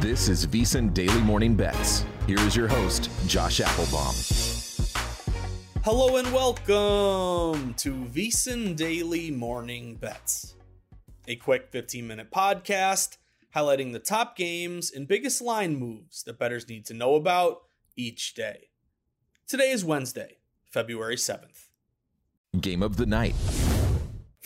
This is VSiN Daily Morning Bets. Here is your host, Josh Appelbaum. Hello and welcome to VSiN Daily Morning Bets, a quick 15 minute podcast highlighting the top games and biggest line moves that bettors need to know about each day. Today is Wednesday, February 7th. Game of the night.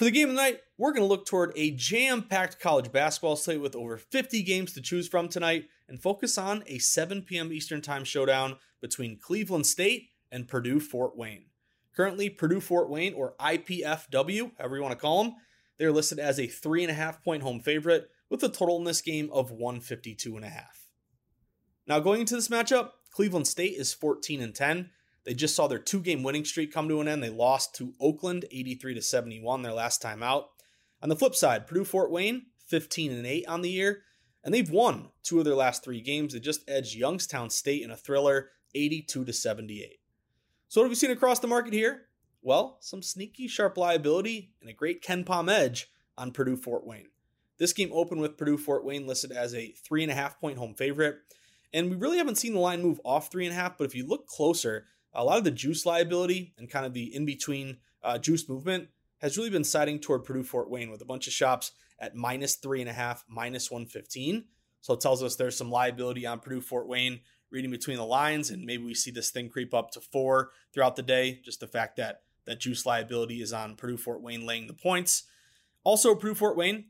For the game of the night, we're going to look toward a jam packed college basketball slate with over 50 games to choose from tonight and focus on a 7 p.m. Eastern Time showdown between Cleveland State and Purdue Fort Wayne. Currently, Purdue Fort Wayne, or IPFW, however you want to call them, they're listed as a 3.5 point home favorite with a total in this game of 152 and a half. Now, going into this matchup, Cleveland State is 14 and 10. They just saw their two game winning streak come to an end. They lost to Oakland 83 to 71 their last time out. On the flip side, Purdue Fort Wayne 15 and 8 on the year, and they've won two of their last three games. They just edged Youngstown State in a thriller 82 to 78. So what have we seen across the market here? Well, some sneaky sharp liability and a great KenPom edge on Purdue Fort Wayne. This game opened with Purdue Fort Wayne listed as a three and a half point home favorite. And we really haven't seen the line move off three and a half, but if you look closer, a lot of the juice liability and kind of the in between uh, juice movement has really been siding toward Purdue Fort Wayne with a bunch of shops at minus three and a half, minus 115. So it tells us there's some liability on Purdue Fort Wayne reading between the lines, and maybe we see this thing creep up to four throughout the day. Just the fact that that juice liability is on Purdue Fort Wayne laying the points. Also, Purdue Fort Wayne,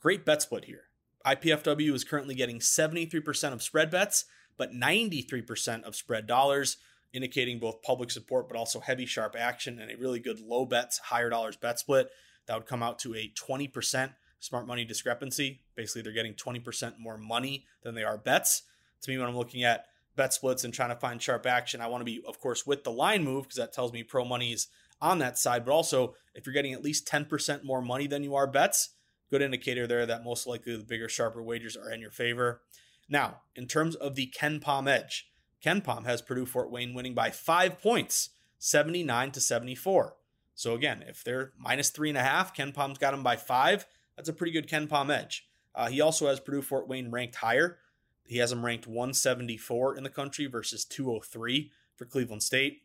great bet split here. IPFW is currently getting 73% of spread bets, but 93% of spread dollars indicating both public support but also heavy sharp action and a really good low bets higher dollars bet split that would come out to a 20% smart money discrepancy. Basically they're getting 20% more money than they are bets. To me when i'm looking at bet splits and trying to find sharp action i want to be of course with the line move because that tells me pro money is on that side. But also if you're getting at least 10% more money than you are bets good indicator there that most likely the bigger sharper wagers are in your favor. Now in terms of the KenPom edge KenPom has Purdue Fort Wayne winning by five points, 79 to 74. So again, if they're minus three and a half, KenPom's got them by five. That's a pretty good KenPom edge. Uh, he also has Purdue Fort Wayne ranked higher. He has them ranked 174 in the country versus 203 for Cleveland State.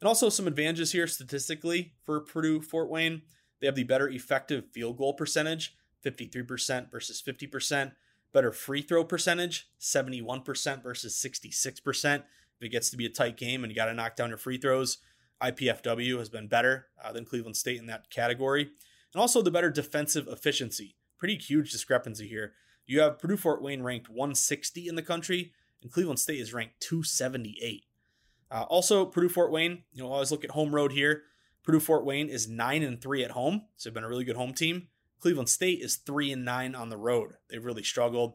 And also some advantages here statistically for Purdue Fort Wayne. They have the better effective field goal percentage, 53% versus 50%. Better free throw percentage, 71% versus 66%. If it gets to be a tight game and you got to knock down your free throws, IPFW has been better uh, than Cleveland State in that category. And also the better defensive efficiency. Pretty huge discrepancy here. You have Purdue Fort Wayne ranked 160 in the country, and Cleveland State is ranked 278. Uh, also, Purdue Fort Wayne, you know, always look at home road here. Purdue Fort Wayne is 9 and 3 at home, so they've been a really good home team. Cleveland State is three and nine on the road. They've really struggled.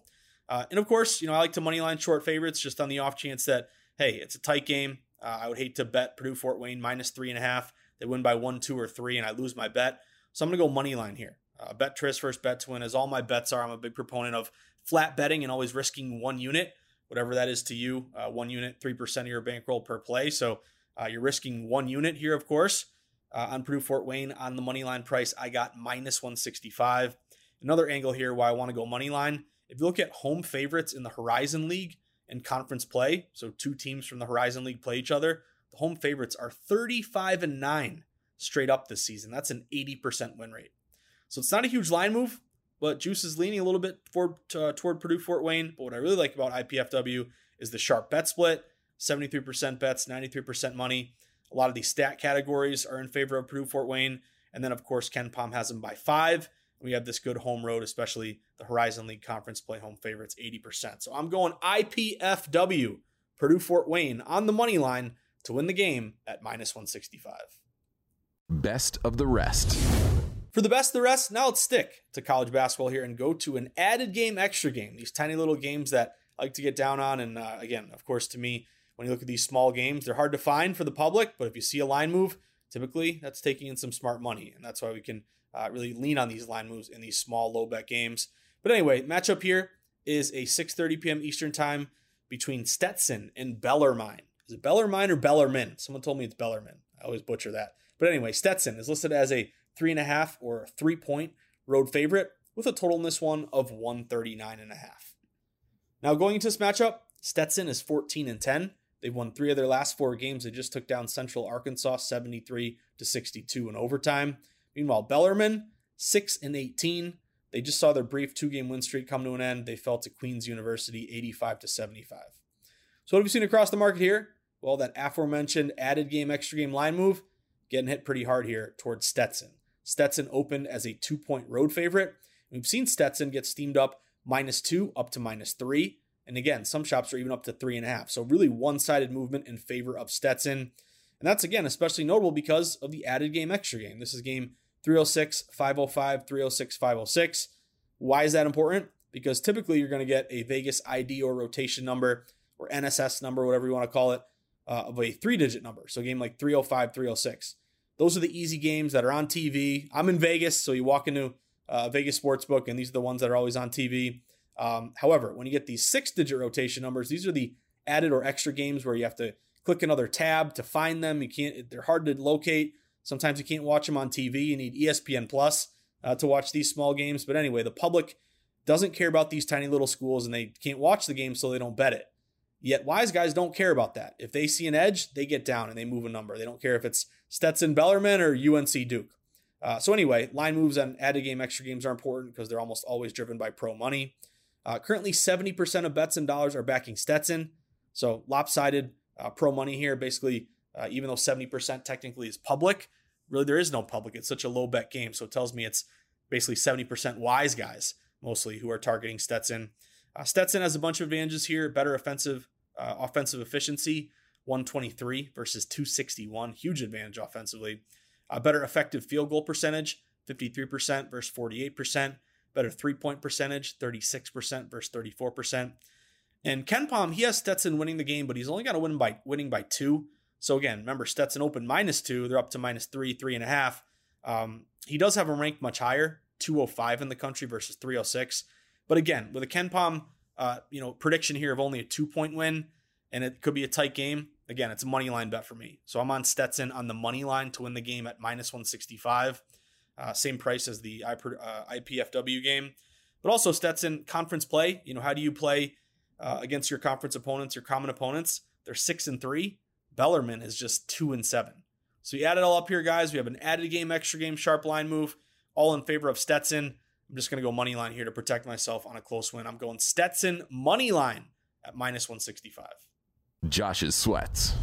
Uh, and of course, you know, I like to moneyline short favorites just on the off chance that, hey, it's a tight game. Uh, I would hate to bet Purdue Fort Wayne minus three and a half. They win by one, two, or three, and I lose my bet. So I'm going to go money line here. Uh, bet Tris first bet to win, as all my bets are. I'm a big proponent of flat betting and always risking one unit, whatever that is to you. Uh, one unit, 3% of your bankroll per play. So uh, you're risking one unit here, of course uh, on Purdue Fort Wayne on the money line price. I got minus 165. Another angle here why I want to go money line. If you look at home favorites in the Horizon League and conference play, so two teams from the Horizon League play each other, the home favorites are 35 and 9 straight up this season. That's an 80% win rate. So it's not a huge line move, but Juice is leaning a little bit toward, uh, toward Purdue Fort Wayne. But what I really like about IPFW is the sharp bet split 73% bets, 93% money. A lot of these stat categories are in favor of Purdue Fort Wayne. And then, of course, KenPom has them by five. We have this good home road, especially the Horizon League Conference play home favorites, 80%. So I'm going IPFW, Purdue Fort Wayne on the money line to win the game at minus 165. Best of the rest. For the best of the rest, now let's stick to college basketball here and go to an added game, extra game. These tiny little games that I like to get down on. And uh, again, of course, to me, when you look at these small games, they're hard to find for the public. But if you see a line move, typically that's taking in some smart money, and that's why we can uh, really lean on these line moves in these small low bet games. But anyway, matchup here is a 6:30 p.m. Eastern time between Stetson and Bellarmine. Is it Bellarmine or Bellarmine? Someone told me it's Bellarmine. I always butcher that. But anyway, Stetson is listed as a three and a half or three point road favorite with a total in this one of 139 and a half. Now going into this matchup, Stetson is 14 and 10. They've won three of their last four games. They just took down Central Arkansas 73 to 62 in overtime. Meanwhile, Bellarmine, 6 and 18. They just saw their brief two-game win streak come to an end. They fell to Queens University 85 to 75. So what have we seen across the market here? Well, that aforementioned added game, extra game line move getting hit pretty hard here towards Stetson. Stetson opened as a two-point road favorite. We've seen Stetson get steamed up minus two up to minus three. And again, some shops are even up to three and a half. So really one-sided movement in favor of Stetson. And that's again especially notable because of the added game extra game. This is game 306, 505, 306, 506. Why is that important? Because typically you're going to get a Vegas ID or rotation number or NSS number, whatever you want to call it, uh, of a three digit number. So game like 305, 306. Those are the easy games that are on TV. I'm in Vegas, so you walk into uh, Vegas Sportsbook, and these are the ones that are always on TV. Um, however, when you get these six digit rotation numbers, these are the added or extra games where you have to click another tab to find them. You can't, they're hard to locate. Sometimes you can't watch them on TV. You need ESPN Plus uh, to watch these small games. But anyway, the public doesn't care about these tiny little schools and they can't watch the game, so they don't bet it. Yet wise guys don't care about that. If they see an edge, they get down and they move a number. They don't care if it's Stetson Bellarmine or UNC Duke. Uh, so anyway, line moves and added game extra games are important because they're almost always driven by pro money. Uh, currently, 70% of bets and dollars are backing Stetson. So lopsided uh, pro money here. Basically, uh, even though 70% technically is public, really there is no public. It's such a low bet game. So it tells me it's basically 70% wise guys mostly who are targeting Stetson. Uh, Stetson has a bunch of advantages here, better offensive uh, offensive efficiency, 123 versus 261, huge advantage offensively. A better effective field goal percentage, 53% versus 48%. Better three point percentage, 36% versus 34%. And KenPom, he has Stetson winning the game, but he's only got to win by winning by two. So again, remember Stetson open minus two, they're up to minus three, three and a half. Um, he does have a rank much higher, 205 in the country versus 306. But again, with a KenPom, uh, you know, prediction here of only a two point win, and it could be a tight game. Again, it's a money line bet for me. So I'm on Stetson on the money line to win the game at minus 165. Uh, same price as the IPFW uh, game. But also Stetson conference play. You know, how do you play uh, against your conference opponents, your common opponents? They're six and three. Bellarmine is just two and seven. So you add it all up here, guys. We have an added game, extra game, sharp line move, all in favor of Stetson. I'm just going to go money line here to protect myself on a close win. I'm going Stetson money line at minus 165. Josh's sweats.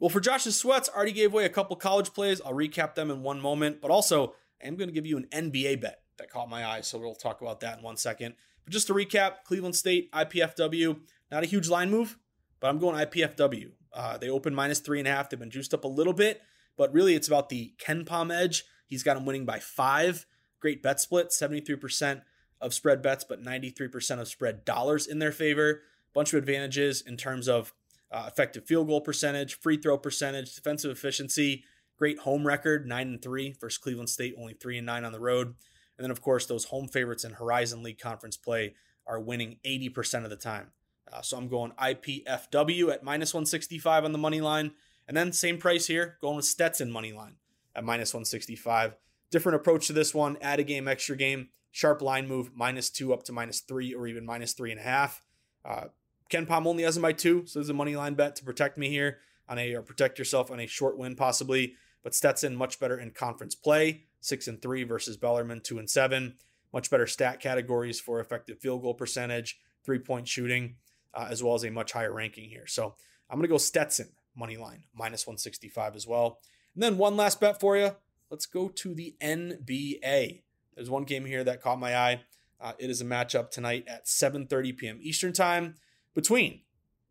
Well, for Josh's sweats, I already gave away a couple college plays. I'll recap them in one moment, but also I'm going to give you an NBA bet that caught my eye. So we'll talk about that in one second. But just to recap, Cleveland State, IPFW, not a huge line move, but I'm going IPFW. Uh, they opened minus three and a half. They've been juiced up a little bit, but really it's about the KenPom edge. He's got them winning by five. Great bet split, 73% of spread bets, but 93% of spread dollars in their favor. Bunch of advantages in terms of uh, effective field goal percentage, free throw percentage, defensive efficiency, great home record, nine and three versus Cleveland State, only three and nine on the road. And then, of course, those home favorites in Horizon League conference play are winning 80% of the time. Uh, so I'm going IPFW at minus 165 on the money line. And then same price here, going with Stetson money line at minus 165. Different approach to this one. Add a game, extra game, sharp line move, minus two up to minus three or even minus three and a half. Uh, KenPom only has him by two, so there's a money line bet to protect me here on a or protect yourself on a short win possibly. But Stetson much better in conference play, six and three versus Bellarmine, two and seven. Much better stat categories for effective field goal percentage, three point shooting, uh, as well as a much higher ranking here. So I'm going to go Stetson money line minus 165 as well. And then one last bet for you. Let's go to the NBA. There's one game here that caught my eye. Uh, it is a matchup tonight at 7:30 p.m. Eastern Time between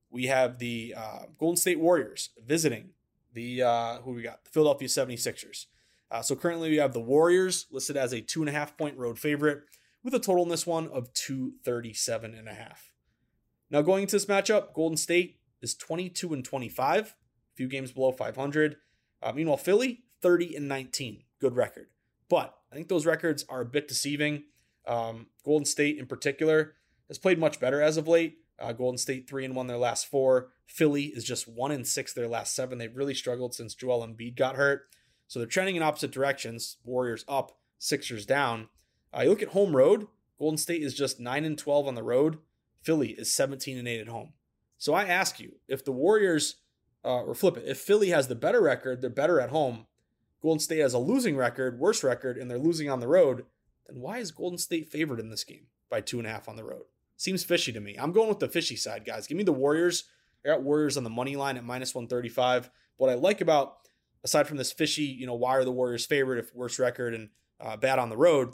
we have the uh, Golden State Warriors visiting the uh, who we got the Philadelphia 76ers. Uh, so currently we have the Warriors listed as a two and a half point road favorite with a total in this one of 237 and a half. Now, going into this matchup, Golden State is 22 and 25, a few games below 500. Uh, meanwhile, Philly, 30 and 19, good record. But I think those records are a bit deceiving. Um, Golden State, in particular, has played much better as of late. Uh, Golden State three and one their last four. Philly is just one and six their last seven. They've really struggled since Joel Embiid got hurt. So they're trending in opposite directions. Warriors up, Sixers down. Uh, you look at home road. Golden State is just nine and twelve on the road. Philly is seventeen and eight at home. So I ask you, if the Warriors, uh, or flip it, if Philly has the better record, they're better at home. Golden State has a losing record, worse record, and they're losing on the road. Then why is Golden State favored in this game by two and a half on the road? Seems fishy to me. I'm going with the fishy side, guys. Give me the Warriors. I got Warriors on the money line at minus 135. What I like about, aside from this fishy, you know, why are the Warriors favored if worse record and uh, bad on the road,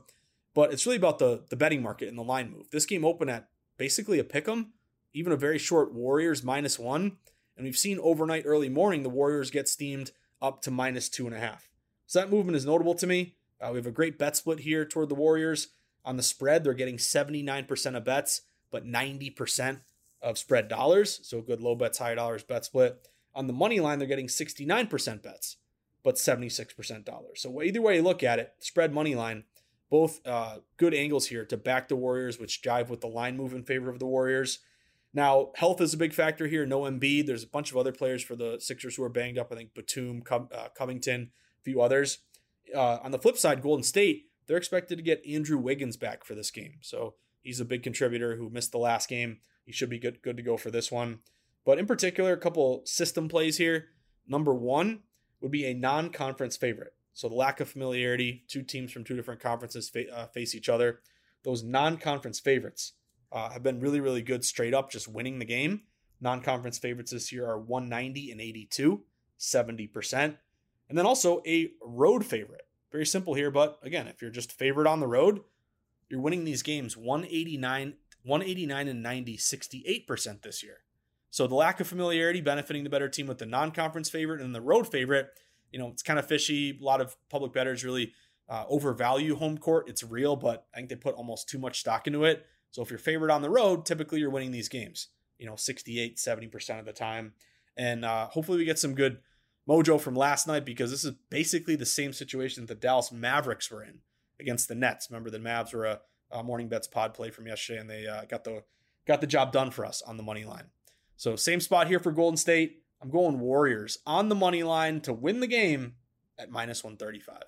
but it's really about the the betting market and the line move. This game opened at basically a pick 'em, even a very short Warriors minus one, and we've seen overnight, early morning, the Warriors get steamed up to minus two and a half. So that movement is notable to me. Uh, we have a great bet split here toward the Warriors on the spread. They're getting 79% of bets but 90% of spread dollars. So good low bets, high dollars bet split. On the money line, they're getting 69% bets, but 76% dollars. So either way you look at it, spread money line, both uh, good angles here to back the Warriors, which jive with the line move in favor of the Warriors. Now, health is a big factor here. No Embiid. There's a bunch of other players for the Sixers who are banged up. I think Batum, uh, Covington, a few others. Uh, on the flip side, Golden State, they're expected to get Andrew Wiggins back for this game. So He's a big contributor who missed the last game. He should be good, good to go for this one. But in particular, a couple system plays here. Number one would be a non conference favorite. So the lack of familiarity, two teams from two different conferences fa- uh, face each other. Those non conference favorites uh, have been really, really good straight up, just winning the game. Non conference favorites this year are 190 and 82, 70%. And then also a road favorite. Very simple here, but again, if you're just favored on the road, you're winning these games 189, 189 and 90, 68% this year. So the lack of familiarity benefiting the better team with the non-conference favorite and the road favorite, you know, it's kind of fishy. A lot of public bettors really uh, overvalue home court. It's real, but I think they put almost too much stock into it. So if you're favored on the road, typically you're winning these games, you know, 68, 70% of the time. And uh, hopefully we get some good mojo from last night because this is basically the same situation that the Dallas Mavericks were in against the Nets. Remember, the Mavs were a, a morning bets pod play from yesterday, and they uh, got the got the job done for us on the money line. So same spot here for Golden State. I'm going Warriors on the money line to win the game at minus 135.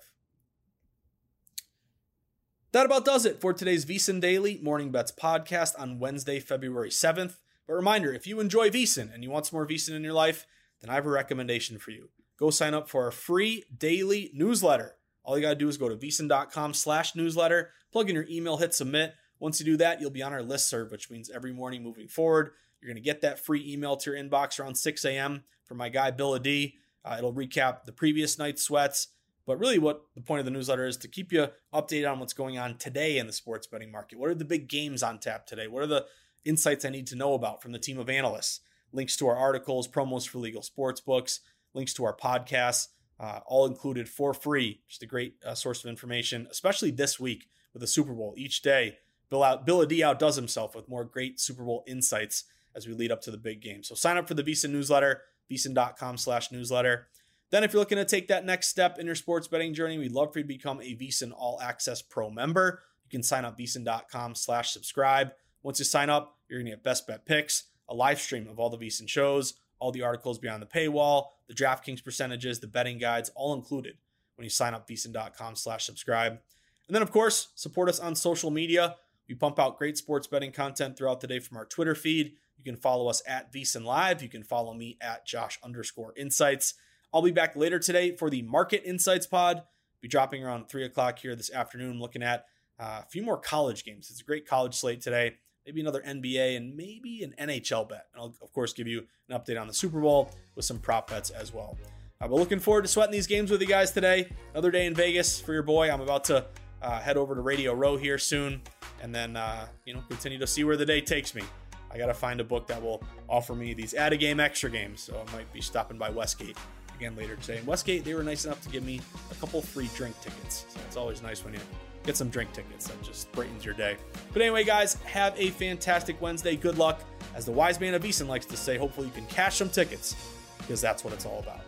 That about does it for today's VSiN Daily Morning Bets podcast on Wednesday, February 7th. But reminder, if you enjoy VSiN and you want some more VSiN in your life, then I have a recommendation for you. Go sign up for our free daily newsletter. All you got to do is go to vsin.com slash newsletter, plug in your email, hit submit. Once you do that, you'll be on our list serve, which means every morning moving forward, you're going to get that free email to your inbox around 6 a.m. from my guy, Bill D. Uh, it'll recap the previous night's sweats. But really, what the point of the newsletter is to keep you updated on what's going on today in the sports betting market. What are the big games on tap today? What are the insights I need to know about from the team of analysts? Links to our articles, promos for legal sports books, links to our podcasts uh, all included for free. Just a great uh, source of information, especially this week with the Super Bowl. Each day, Bill out Bill D outdoes himself with more great Super Bowl insights as we lead up to the big game. So sign up for the VSiN newsletter, vsin.com slash newsletter. Then if you're looking to take that next step in your sports betting journey, we'd love for you to become a VSiN All Access Pro member. You can sign up vsin.com slash subscribe. Once you sign up, you're going to get best bet picks, a live stream of all the VSiN shows, all the articles beyond the paywall, the DraftKings percentages, the betting guides, all included when you sign up vsin.com slash subscribe. And then, of course, support us on social media. We pump out great sports betting content throughout the day from our Twitter feed. You can follow us at VSiN Live. You can follow me at Josh underscore insights. I'll be back later today for the Market Insights pod. Be dropping around three o'clock here this afternoon, looking at uh, a few more college games. It's a great college slate today maybe another NBA, and maybe an NHL bet. And I'll, of course, give you an update on the Super Bowl with some prop bets as well. Uh, but looking forward to sweating these games with you guys today. Another day in Vegas for your boy. I'm about to uh, head over to Radio Row here soon, and then uh, you know continue to see where the day takes me. I got to find a book that will offer me these add a game extra games, so I might be stopping by Westgate again later today. And Westgate, they were nice enough to give me a couple free drink tickets, so it's always nice when you get some drink tickets. That just brightens your day. But anyway, guys, have a fantastic Wednesday. Good luck As the wise man of Easton likes to say, hopefully you can cash some tickets because that's what it's all about.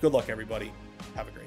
Good luck, everybody. Have a great.